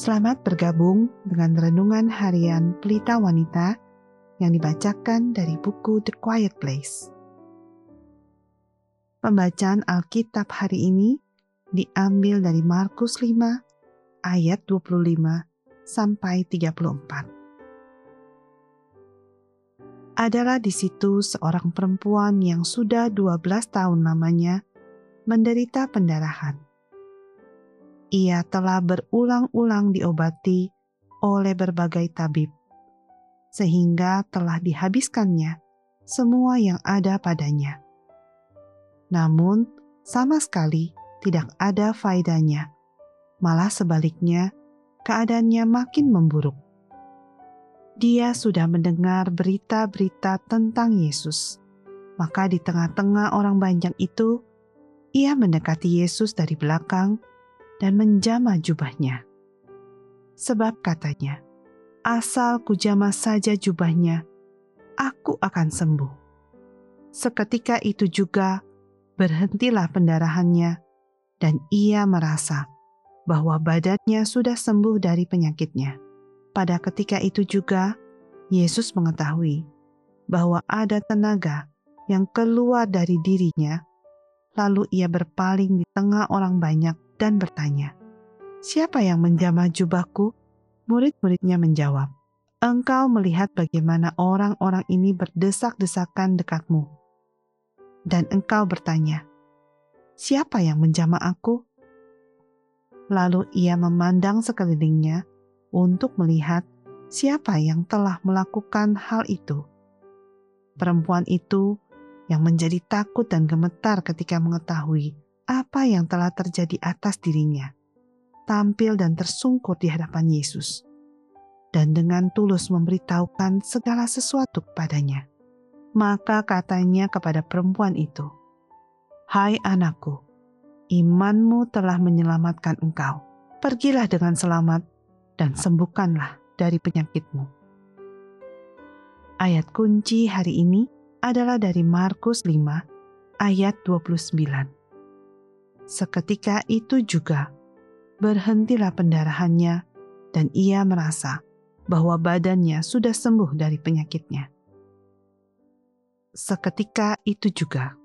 Selamat bergabung dengan renungan harian Pelita Wanita yang dibacakan dari buku The Quiet Place. Pembacaan Alkitab hari ini diambil dari Markus 5 ayat 25 sampai 34. Adalah di situ seorang perempuan yang sudah 12 tahun lamanya menderita pendarahan ia telah berulang-ulang diobati oleh berbagai tabib, sehingga telah dihabiskannya semua yang ada padanya. Namun, sama sekali tidak ada faedahnya, malah sebaliknya, keadaannya makin memburuk. Dia sudah mendengar berita-berita tentang Yesus, maka di tengah-tengah orang banyak itu, ia mendekati Yesus dari belakang dan menjamah jubahnya. Sebab katanya, asal kujamah saja jubahnya, aku akan sembuh. Seketika itu juga berhentilah pendarahannya, dan ia merasa bahwa badannya sudah sembuh dari penyakitnya. Pada ketika itu juga, Yesus mengetahui bahwa ada tenaga yang keluar dari dirinya, lalu ia berpaling di tengah orang banyak dan bertanya, Siapa yang menjamah jubahku? Murid-muridnya menjawab, Engkau melihat bagaimana orang-orang ini berdesak-desakan dekatmu. Dan engkau bertanya, Siapa yang menjamah aku? Lalu ia memandang sekelilingnya untuk melihat siapa yang telah melakukan hal itu. Perempuan itu yang menjadi takut dan gemetar ketika mengetahui apa yang telah terjadi atas dirinya, tampil dan tersungkur di hadapan Yesus, dan dengan tulus memberitahukan segala sesuatu kepadanya. Maka katanya kepada perempuan itu, "Hai anakku, imanmu telah menyelamatkan engkau. Pergilah dengan selamat dan sembuhkanlah dari penyakitmu." Ayat kunci hari ini adalah dari Markus 5 ayat 29 Seketika itu juga berhentilah pendarahannya, dan ia merasa bahwa badannya sudah sembuh dari penyakitnya. Seketika itu juga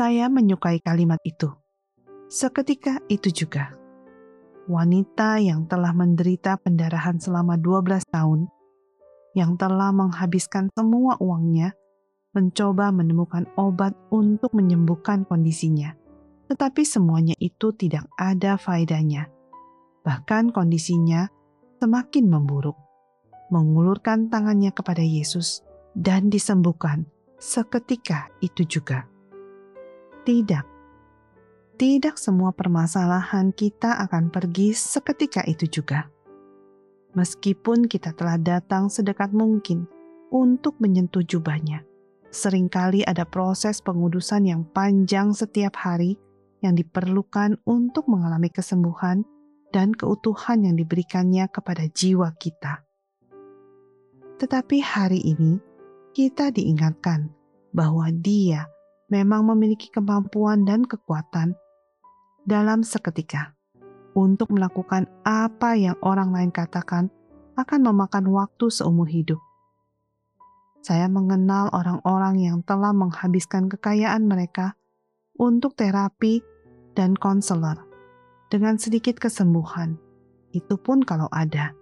saya menyukai kalimat itu. Seketika itu juga wanita yang telah menderita pendarahan selama 12 tahun, yang telah menghabiskan semua uangnya mencoba menemukan obat untuk menyembuhkan kondisinya. Tetapi semuanya itu tidak ada faedahnya. Bahkan kondisinya semakin memburuk. Mengulurkan tangannya kepada Yesus dan disembuhkan seketika itu juga. Tidak, tidak semua permasalahan kita akan pergi seketika itu juga. Meskipun kita telah datang sedekat mungkin untuk menyentuh jubahnya, Seringkali ada proses pengudusan yang panjang setiap hari yang diperlukan untuk mengalami kesembuhan dan keutuhan yang diberikannya kepada jiwa kita. Tetapi hari ini kita diingatkan bahwa Dia memang memiliki kemampuan dan kekuatan dalam seketika untuk melakukan apa yang orang lain katakan akan memakan waktu seumur hidup. Saya mengenal orang-orang yang telah menghabiskan kekayaan mereka untuk terapi dan konselor dengan sedikit kesembuhan. Itu pun kalau ada.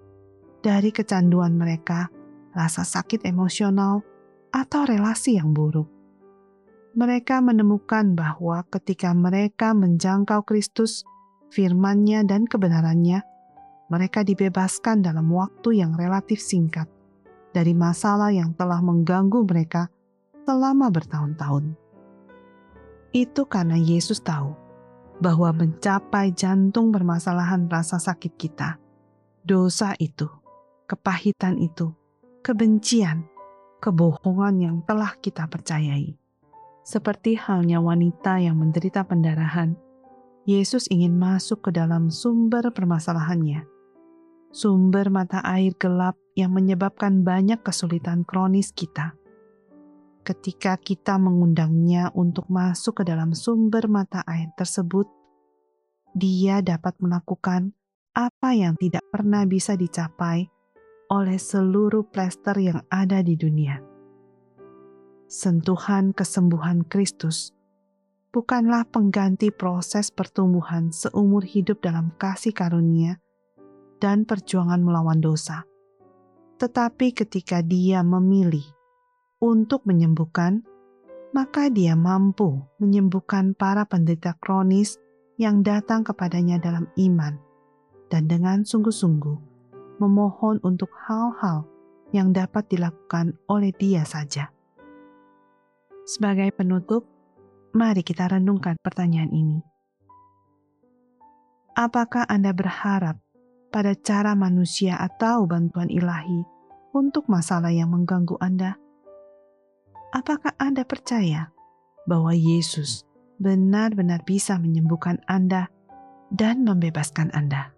Dari kecanduan mereka, rasa sakit emosional, atau relasi yang buruk. Mereka menemukan bahwa ketika mereka menjangkau Kristus, firman-Nya dan kebenarannya, mereka dibebaskan dalam waktu yang relatif singkat dari masalah yang telah mengganggu mereka selama bertahun-tahun. Itu karena Yesus tahu bahwa mencapai jantung permasalahan rasa sakit kita, dosa itu, kepahitan itu, kebencian, kebohongan yang telah kita percayai. Seperti halnya wanita yang menderita pendarahan, Yesus ingin masuk ke dalam sumber permasalahannya sumber mata air gelap yang menyebabkan banyak kesulitan kronis kita. Ketika kita mengundangnya untuk masuk ke dalam sumber mata air tersebut, dia dapat melakukan apa yang tidak pernah bisa dicapai oleh seluruh plester yang ada di dunia. Sentuhan kesembuhan Kristus bukanlah pengganti proses pertumbuhan seumur hidup dalam kasih karunia dan perjuangan melawan dosa. Tetapi ketika dia memilih untuk menyembuhkan, maka dia mampu menyembuhkan para penderita kronis yang datang kepadanya dalam iman dan dengan sungguh-sungguh memohon untuk hal-hal yang dapat dilakukan oleh dia saja. Sebagai penutup, mari kita renungkan pertanyaan ini. Apakah Anda berharap pada cara manusia atau bantuan ilahi untuk masalah yang mengganggu Anda? Apakah Anda percaya bahwa Yesus benar-benar bisa menyembuhkan Anda dan membebaskan Anda?